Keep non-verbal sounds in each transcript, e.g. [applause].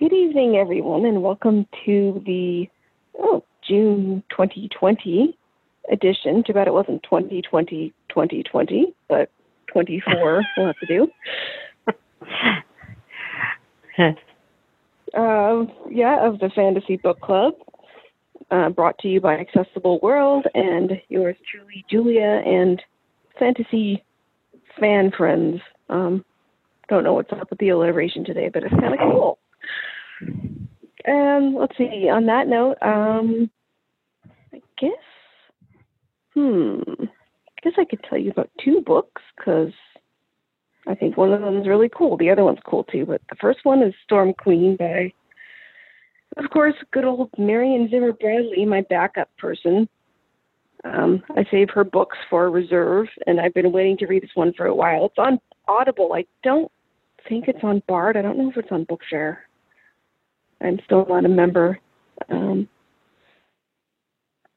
Good evening, everyone, and welcome to the oh, June 2020 edition. Too bad it wasn't 2020 2020, but 24 [laughs] we'll have to do. [laughs] uh, yeah, of the Fantasy Book Club, uh, brought to you by Accessible World and yours truly, Julia, and fantasy fan friends. Um, don't know what's up with the alliteration today, but it's kind of cool. Um, let's see. On that note, um, I guess, hmm, I guess I could tell you about two books because I think one of them is really cool. The other one's cool too, but the first one is Storm Queen by, of course, good old Marion Zimmer Bradley, my backup person. Um, I save her books for reserve, and I've been waiting to read this one for a while. It's on Audible. I don't think it's on Bard. I don't know if it's on Bookshare. I'm still not a member. Um,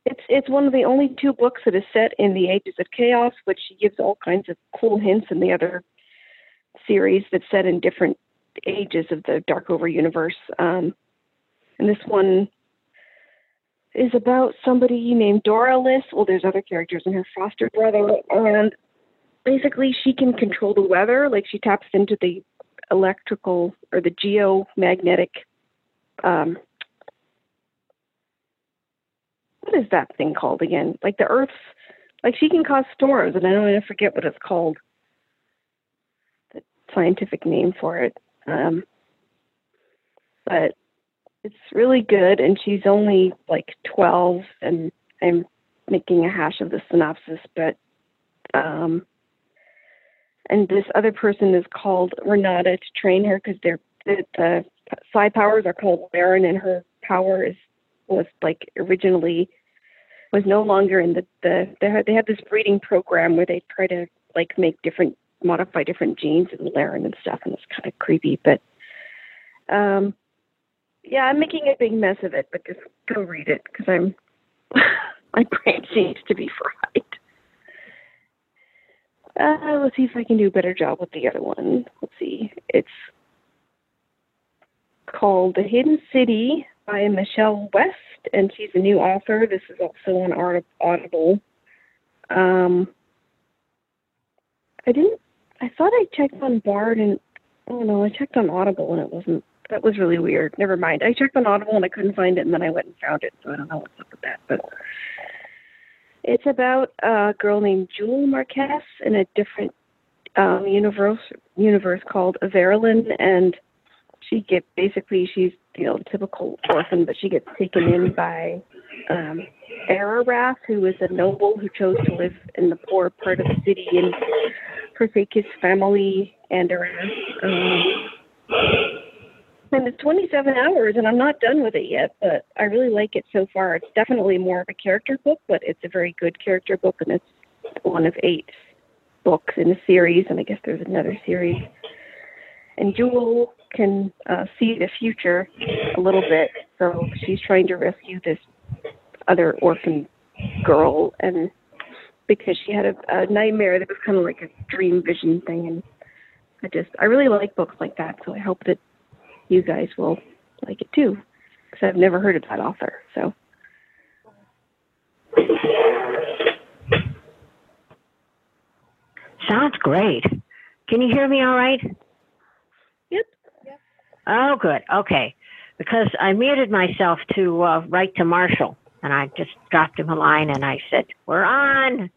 it's it's one of the only two books that is set in the Ages of Chaos, which gives all kinds of cool hints in the other series that's set in different ages of the Darkover universe. Um, and this one is about somebody named Dorilys. Well, there's other characters and her foster brother, and basically she can control the weather. Like she taps into the electrical or the geomagnetic um, what is that thing called again? Like the Earth's, like she can cause storms, and I don't even forget what it's called. The scientific name for it. Um, but it's really good, and she's only like 12, and I'm making a hash of the synopsis, but um, and this other person is called Renata to train her because they're the, the psi powers are called laran, and her power is was like originally was no longer in the the they had, they had this breeding program where they try to like make different modify different genes in laran and stuff, and it's kind of creepy. But um, yeah, I'm making a big mess of it, but just go read it because I'm [laughs] my brain seems to be fried. Uh, let's see if I can do a better job with the other one. Let's see. It's called The Hidden City by Michelle West, and she's a new author. This is also on Audible. Um, I didn't. I thought I checked on Bard, and oh no, I checked on Audible, and it wasn't. That was really weird. Never mind. I checked on Audible and I couldn't find it, and then I went and found it. So I don't know what's up with that, but. It's about a girl named Jewel Markess in a different um, universe universe called Averalaan, and she get basically she's you know typical orphan, but she gets taken in by um, Ararath, who is a noble who chose to live in the poor part of the city and forsake his family and Arath. Um, and it's 27 hours, and I'm not done with it yet, but I really like it so far. It's definitely more of a character book, but it's a very good character book, and it's one of eight books in a series, and I guess there's another series. And Jewel can uh, see the future a little bit. So she's trying to rescue this other orphan girl, and because she had a, a nightmare that was kind of like a dream vision thing, and I just I really like books like that. So I hope that you guys will like it too, because I've never heard of that author. So. Sounds great. Can you hear me all right? Oh, good. Okay. Because I muted myself to uh, write to Marshall, and I just dropped him a line and I said, We're on.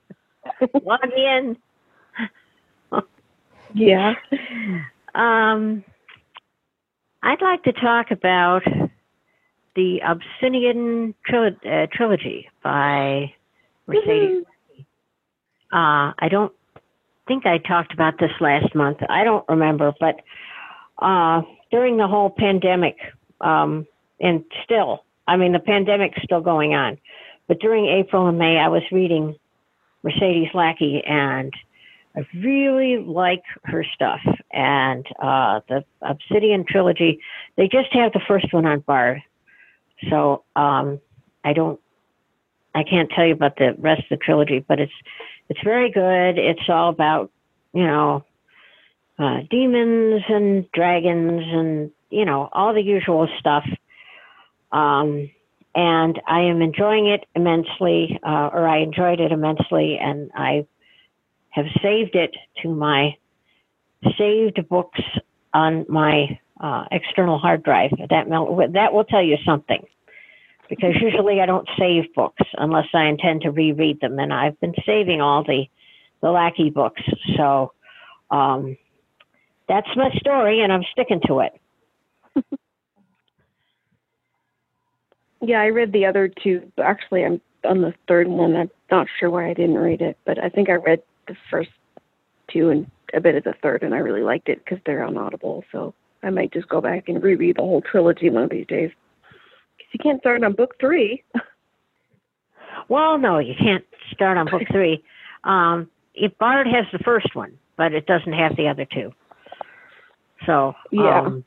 [laughs] Log in. yeah. Um, I'd like to talk about the Obsidian tril- uh, trilogy by Mercedes. Uh, I don't think I talked about this last month. I don't remember, but uh, during the whole pandemic, um, and still, I mean, the pandemic's still going on, but during April and May, I was reading Mercedes Lackey, and I really like her stuff. And uh, the Obsidian trilogy, they just have the first one on Bard, so um, I don't, I can't tell you about the rest of the trilogy, but it's it's very good. It's all about you know uh, demons and dragons and you know all the usual stuff. Um, and I am enjoying it immensely, uh, or I enjoyed it immensely, and I have saved it to my saved books on my uh, external hard drive. That that will tell you something, because usually I don't save books unless I intend to reread them, and I've been saving all the the Lackey books. So um, that's my story, and I'm sticking to it. [laughs] yeah, I read the other two. Actually, I'm on the third one. I'm not sure why I didn't read it, but I think I read the first two and a bit of the third, and I really liked it because they're on Audible. So I might just go back and reread the whole trilogy one of these days. Because you can't start on book three. [laughs] well, no, you can't start on book [laughs] three. Um, it Bard has the first one, but it doesn't have the other two. So yeah. Um,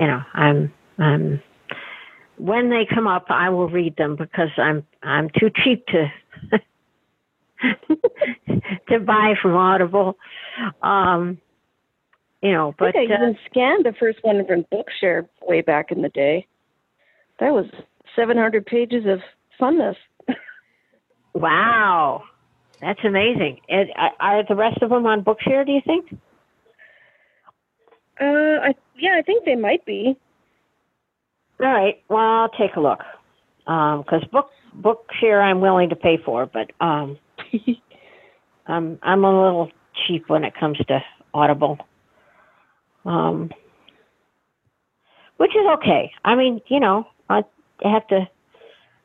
you know, I'm I'm when they come up, I will read them because I'm I'm too cheap to [laughs] to buy from Audible. Um, you know, but I, I uh, even scanned the first one from Bookshare way back in the day. That was 700 pages of funness. [laughs] wow, that's amazing. And are the rest of them on Bookshare? Do you think? Uh, I, yeah, I think they might be. All right. Well, I'll take a look. Because um, book Bookshare, I'm willing to pay for, but um, [laughs] I'm I'm a little cheap when it comes to Audible. Um, which is okay. I mean, you know, I have to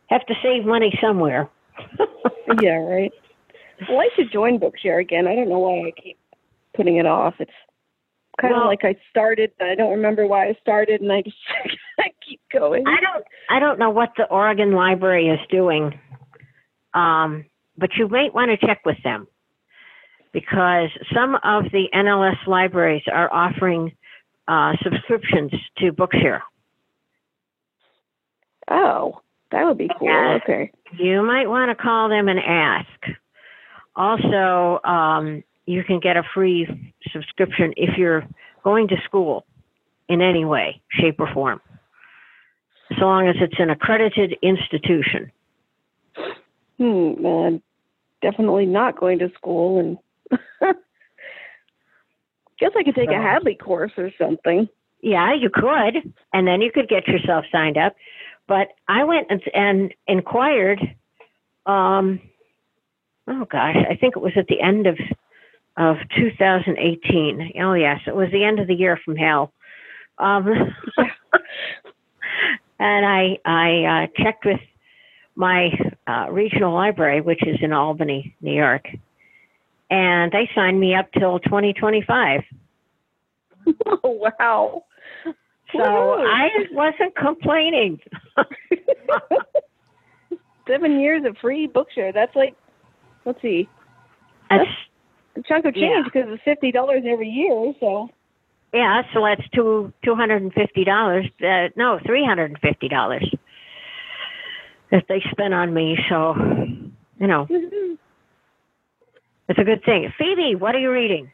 have to save money somewhere. [laughs] yeah, right. Well, I should join Bookshare again. I don't know why I keep putting it off. It's kind well, of like I started, but I don't remember why I started, and I just [laughs] I keep going. I don't I don't know what the Oregon Library is doing, um, but you might want to check with them because some of the NLS libraries are offering uh, subscriptions to Bookshare. Oh, that would be cool. okay. You might want to call them and ask. Also, um, you can get a free subscription if you're going to school in any way, shape, or form, so long as it's an accredited institution. Hmm, man, definitely not going to school, and [laughs] guess I could take a Hadley course or something. Yeah, you could, and then you could get yourself signed up. But I went and, and inquired. Um, oh gosh, I think it was at the end of of 2018. Oh yes, it was the end of the year from hell. Um, [laughs] and I I uh, checked with my uh, regional library, which is in Albany, New York, and they signed me up till 2025. Oh [laughs] wow! So I wasn't complaining. [laughs] Seven years of free Bookshare. That's like, let's see. That's, a chunk of change because yeah. it's fifty dollars every year. So yeah, so that's two two hundred and fifty dollars. Uh, no, three hundred and fifty dollars that they spent on me. So you know, mm-hmm. it's a good thing. Phoebe, what are you reading?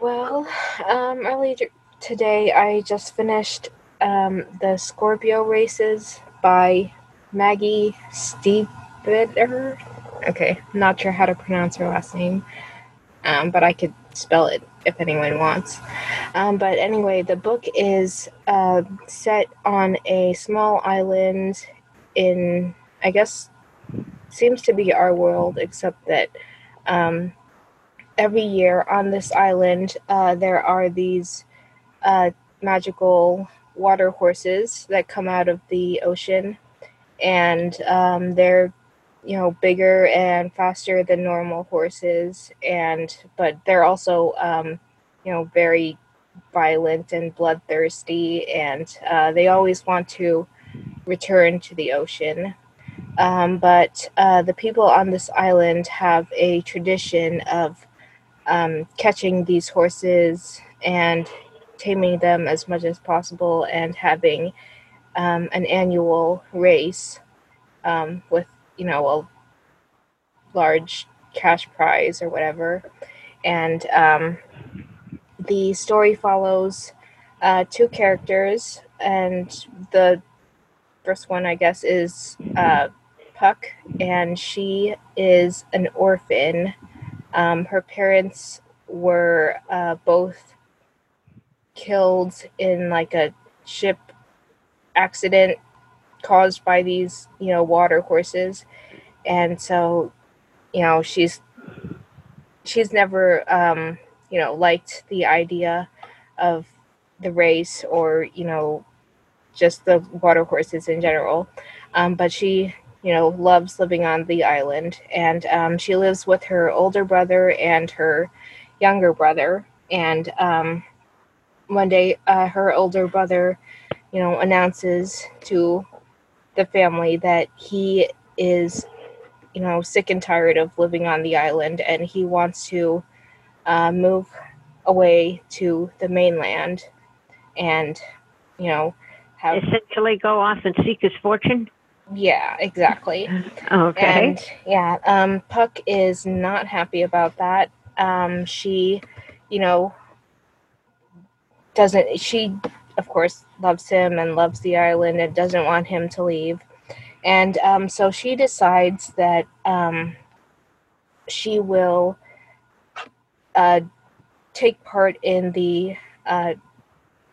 Well, um, earlier today I just finished um, the Scorpio races by Maggie Stiefvater. Okay, not sure how to pronounce her last name um, but I could spell it if anyone wants. Um, but anyway, the book is uh, set on a small island in, I guess, seems to be our world, except that um, every year on this island uh, there are these uh, magical water horses that come out of the ocean, and um, they're you know bigger and faster than normal horses. And but they're also um, you know very violent and bloodthirsty. And uh, they always want to return to the ocean. Um, but uh, the people on this island have a tradition of um, catching these horses and taming them as much as possible and having um, an annual race um, with you know, a large cash prize or whatever. And um, the story follows uh, two characters, and the first one, I guess, is uh, Puck, and she is an orphan. Um, her parents were uh, both killed in like a ship accident caused by these, you know, water horses, and so, you know, she's she's never, um, you know, liked the idea of the race or you know, just the water horses in general. Um, but she, you know, loves living on the island, and um, she lives with her older brother and her younger brother. And um, one day, uh, her older brother, you know, announces to the family that he is, you know, sick and tired of living on the island, and he wants to uh, move away to the mainland, and you know, have Essentially, go off and seek his fortune. yeah, exactly. Okay. And yeah, um, Puck is not happy about that. Um, she, you know, doesn't, she, of course, loves him and loves the island and doesn't want him to leave. And um, so she decides that um, she will uh, take part in the uh,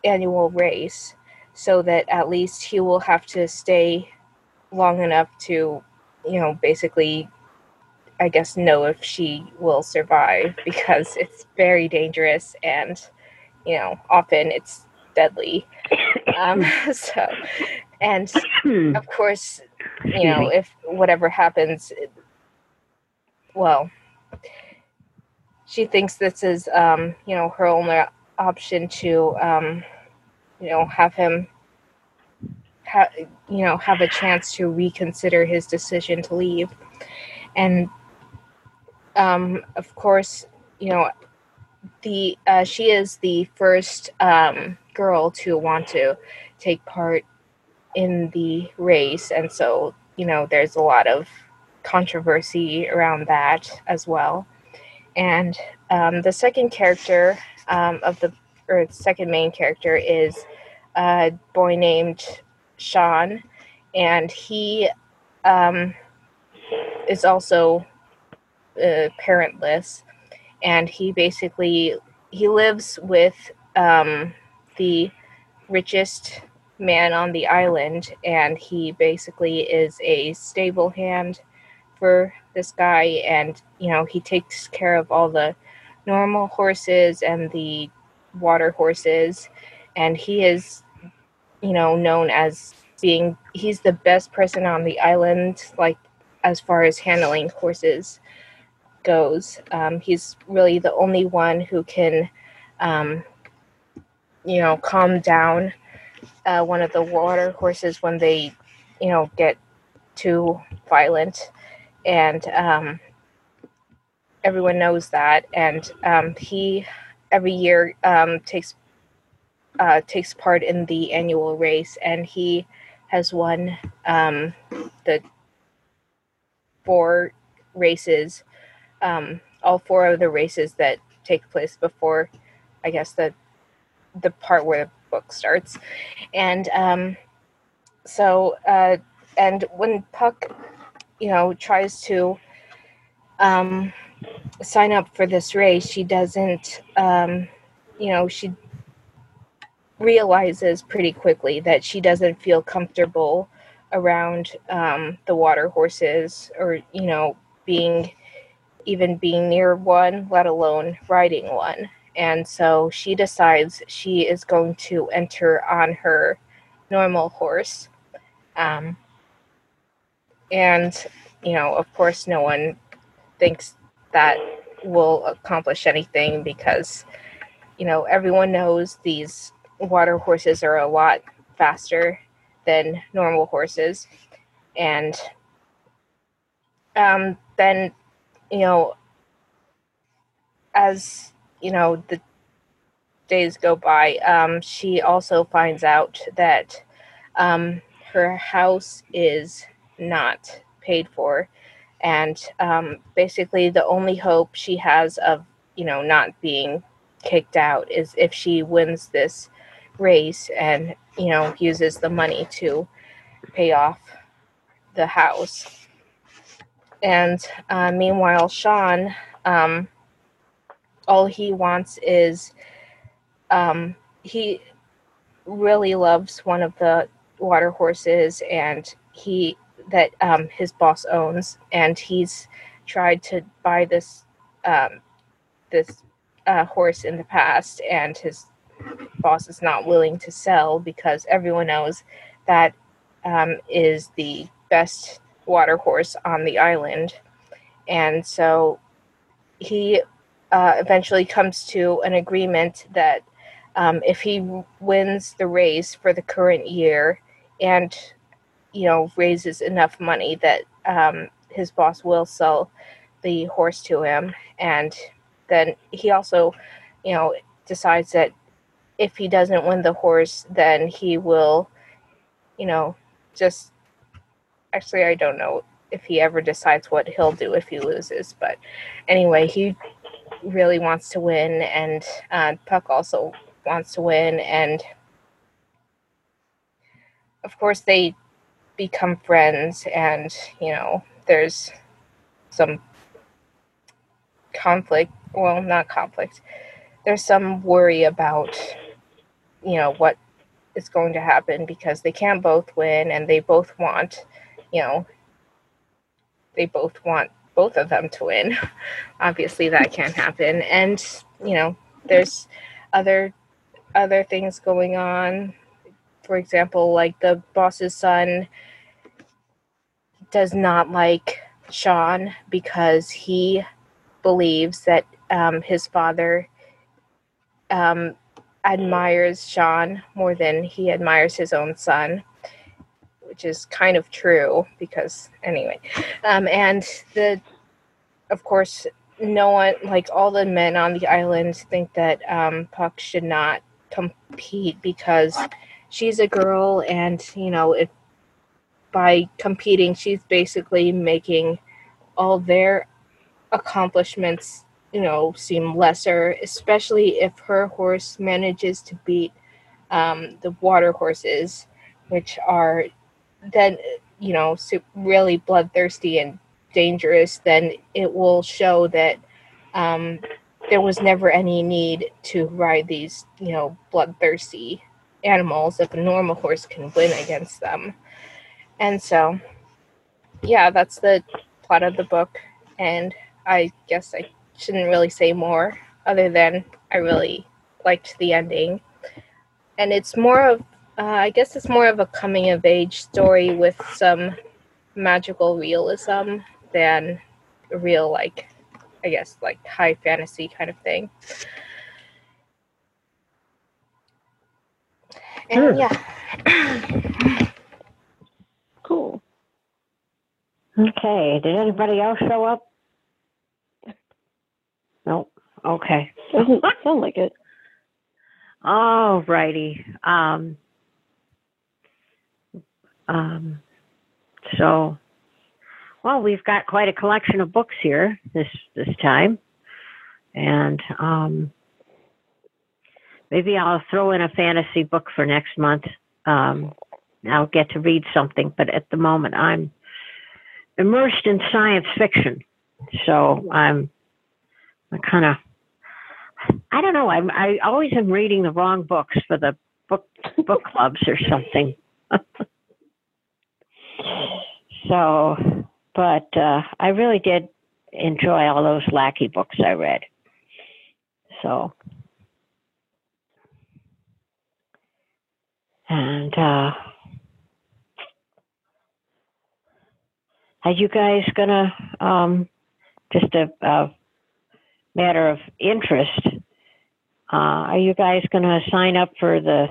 annual race so that at least he will have to stay long enough to, you know, basically, I guess, know if she will survive [laughs] because it's very dangerous and, you know, often it's deadly. Um, [laughs] [laughs] so, and Hmm. of course, you know, if whatever happens, it- well, she thinks this is, um, you know, her only option to, um, you know, have him, ha- you know, have a chance to reconsider his decision to leave. And, um, of course, you know, the uh, she is the first um, girl to want to take part in the race, and so you know, there's a lot of controversy around that as well. And um, the second character um, of the or second main character is a boy named Sean, and he um, is also uh, parentless, and he basically he lives with um, the richest man on the island, and he basically is a stable hand for this guy, and you know he takes care of all the normal horses and the water horses, and he is you know known as being he's the best person on the island, like as far as handling horses goes. Um, he's really the only one who can, um, you know, calm down uh, one of the water horses when they, you know, get too violent, and um, everyone knows that. And um, he every year um, takes uh, takes part in the annual race, and he has won um, the four races, um, all four of the races that take place before, I guess the the part where the book starts, and um, so uh, and when Puck, you know, tries to um, sign up for this race, she doesn't, um, you know, she realizes pretty quickly that she doesn't feel comfortable around um, the water horses or you know being even being near one let alone riding one and so she decides she is going to enter on her normal horse. Um, and you know of course no one thinks that will accomplish anything because you know everyone knows these water horses are a lot faster than normal horses. And um, then you know as you know the days go by. Um, she also finds out that um, her house is not paid for. And um, basically the only hope she has of you know not being kicked out is if she wins this race and you know uses the money to pay off the house. And uh, meanwhile sean um, all he wants is um, he really loves one of the water horses and he that um, his boss owns. And he's tried to buy this um, this uh, horse in the past and his boss is not willing to sell because everyone knows that um, is the best water horse on the island. And so he uh, eventually comes to an agreement that um, if he wins the race for the current year and you know raises enough money that um, his boss will sell the horse to him and then he also you know decides that if he doesn't win the horse then he will you know just actually i don't know if he ever decides what he'll do if he loses but anyway he really wants to win and uh, puck also wants to win and of course they become friends and you know there's some conflict well not conflict there's some worry about you know what is going to happen because they can't both win and they both want you know they both want both of them to win [laughs] obviously that can't happen and you know there's other other things going on. For example, like the boss's son does not like Sean because he believes that um, his father um, admires Sean more than he admires his own son, which is kind of true because, anyway. Um, and the, of course, no one, like all the men on the island, think that um, Puck should not compete because she's a girl and you know if by competing she's basically making all their accomplishments you know seem lesser especially if her horse manages to beat um, the water horses which are then you know really bloodthirsty and dangerous then it will show that um, there was never any need to ride these, you know, bloodthirsty animals if a normal horse can win against them. And so, yeah, that's the plot of the book. And I guess I shouldn't really say more other than I really liked the ending. And it's more of, uh, I guess it's more of a coming of age story with some magical realism than a real, like, I guess like high fantasy kind of thing. And sure. yeah. [clears throat] cool. Okay. Did anybody else show up? No. Okay. Doesn't sound like it. All righty. Um, um, so well, we've got quite a collection of books here this this time, and um, maybe I'll throw in a fantasy book for next month. Um, I'll get to read something, but at the moment I'm immersed in science fiction, so I'm I kind of I don't know. I'm I always am reading the wrong books for the book book clubs or something. [laughs] so but uh, I really did enjoy all those Lackey books I read. So, and uh, are you guys gonna um, just a, a, matter of interest? Uh, are you guys gonna sign up for the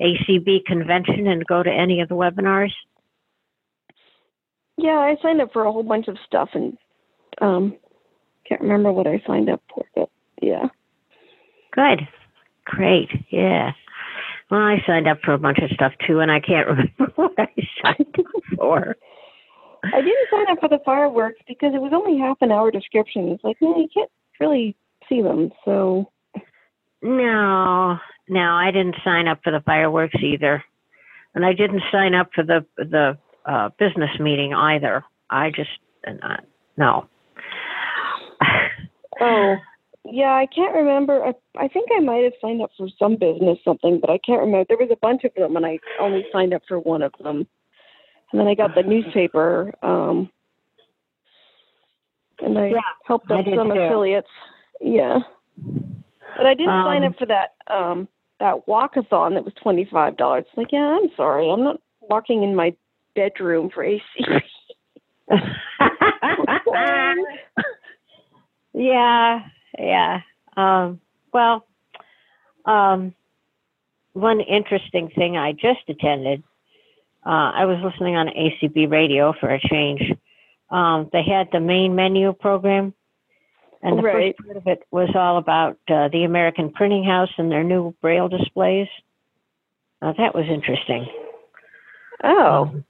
ACB convention and go to any of the webinars? Yeah, I signed up for a whole bunch of stuff and um can't remember what I signed up for, but yeah. Good. Great. Yeah. Well, I signed up for a bunch of stuff too, and I can't [laughs] remember what I signed up for. I didn't sign up for the fireworks because it was only half an hour description. It's like, no, you can't really see them. So No, no, I didn't sign up for the fireworks either, and I didn't sign up for the the uh, business meeting either. I just uh, no. [laughs] Oh, yeah, I can't remember. I, I think I might have signed up for some business something, but I can't remember. There was a bunch of them, and I only signed up for one of them. And then I got the newspaper, um, and I Yeah, helped out some too. affiliates. Yeah, but I didn't sign Um, up for that um that walkathon that was twenty five dollars. Like, yeah, I'm sorry, I'm not walking in my bedroom for AC. [laughs] yeah, yeah. Um, well, um, one interesting thing I just attended. Uh, I was listening on ACB radio for a change. Um, they had the main menu program, and the Right. first part of it was all about uh, the American Printing House and their new braille displays. Uh, that was interesting. oh, Um,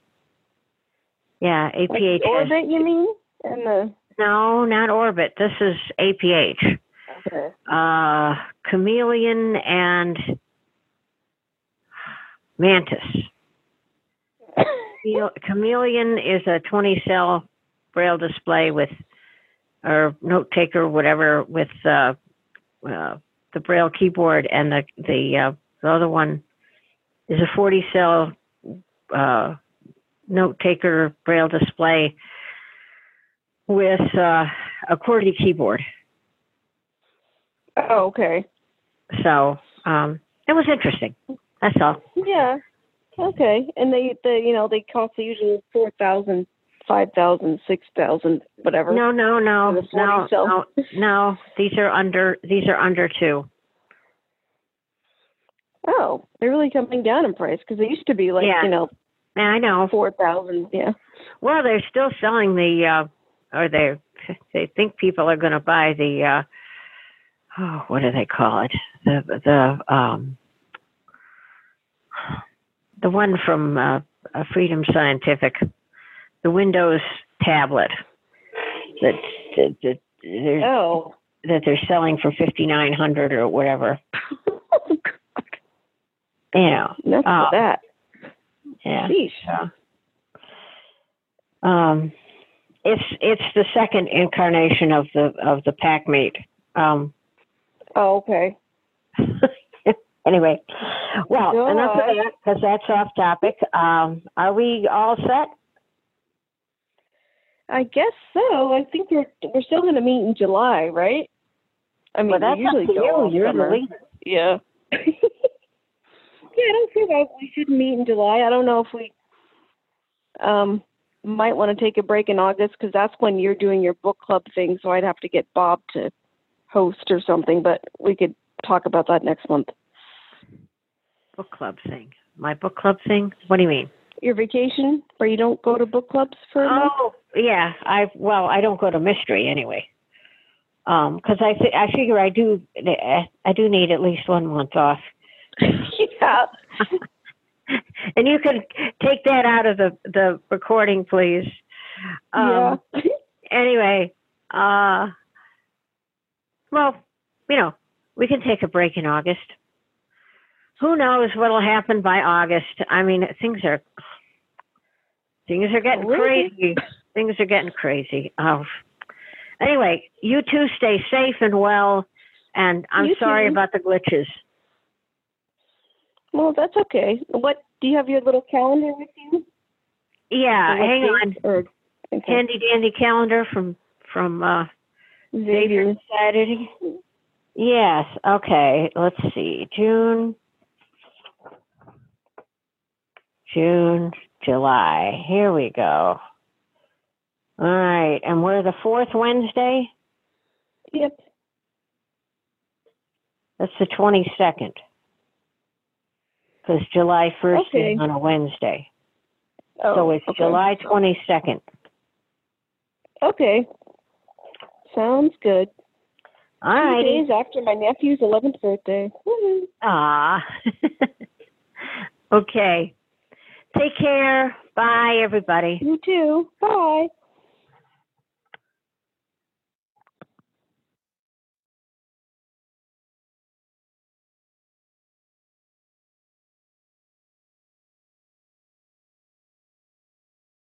yeah, like APH. the orbit, you mean? And the no, not Orbit. This is APH. okay. uh, chameleon and mantis. Chameleon is a 20 cell braille display with, or note taker, whatever, with uh, uh, the braille keyboard, and the the uh, the other one is a 40 cell uh, note taker braille display with uh, a QWERTY keyboard. Oh, okay. So um, it was interesting. That's all. Yeah. Okay. And they, the, you know, they cost the usual four thousand, five thousand, six thousand, whatever. No, no, no, the 40 no, cell? no, no. These are under. These are under two. Oh, they're really coming down in price because they used to be like, Yeah. you know, And I know. four thousand. Yeah. Well, they're still selling the, uh, or they they think people are going to buy the. Uh, oh, what do they call it? The the um, the one from uh, uh, Freedom Scientific, the Windows tablet that that, that they're Oh. that they're selling for fifty nine hundred or whatever. You [laughs] know, Oh. of that. Yeah. Sheesh. Um, it's it's the second incarnation of the of the PAC Mate. Um, Oh, okay. [laughs] anyway, well, Go enough of that because that's off topic. Um, are we all set? I guess so. I think we're we're still going to meet in July, right? I mean, well, that's usually up to you. You're summer. the leader. Yeah. [laughs] yeah, I don't think I, we should meet in July. I don't know if we um might want to take a break in August because that's when you're doing your book club thing. So I'd have to get Bob to host or something. But we could talk about that next month. Book club thing. My book club thing. What do you mean? Your vacation, where you don't go to book clubs for a month. Oh, yeah. I well, I don't go to mystery anyway. Um, because I th- I figure I do I do need at least one month off. [laughs] yeah. and you can take that out of the the recording, please. Um, yeah. [laughs] Anyway, uh, well, you know, we can take a break in August. Who knows what'll happen by August? I mean, things are things are getting Really? crazy. Things are getting crazy. Oh. Anyway, you two stay safe and well. And I'm You sorry too. about the glitches. Well, that's okay. What do you have your little calendar with you? Yeah, hang on. Or okay. Handy dandy calendar from from uh, Xavier. Saturday. Yes. Okay. Let's see. June, June, July. Here we go. All right. And we're the fourth Wednesday. Yep. That's the 22nd. Because July 1st Okay. is on a Wednesday. Oh, so it's okay. July 22nd. Okay. Sounds good. All Two days after my nephew's 11th birthday. Woohoo. Ah. [laughs] okay. Take care. Bye, everybody. You too. Bye.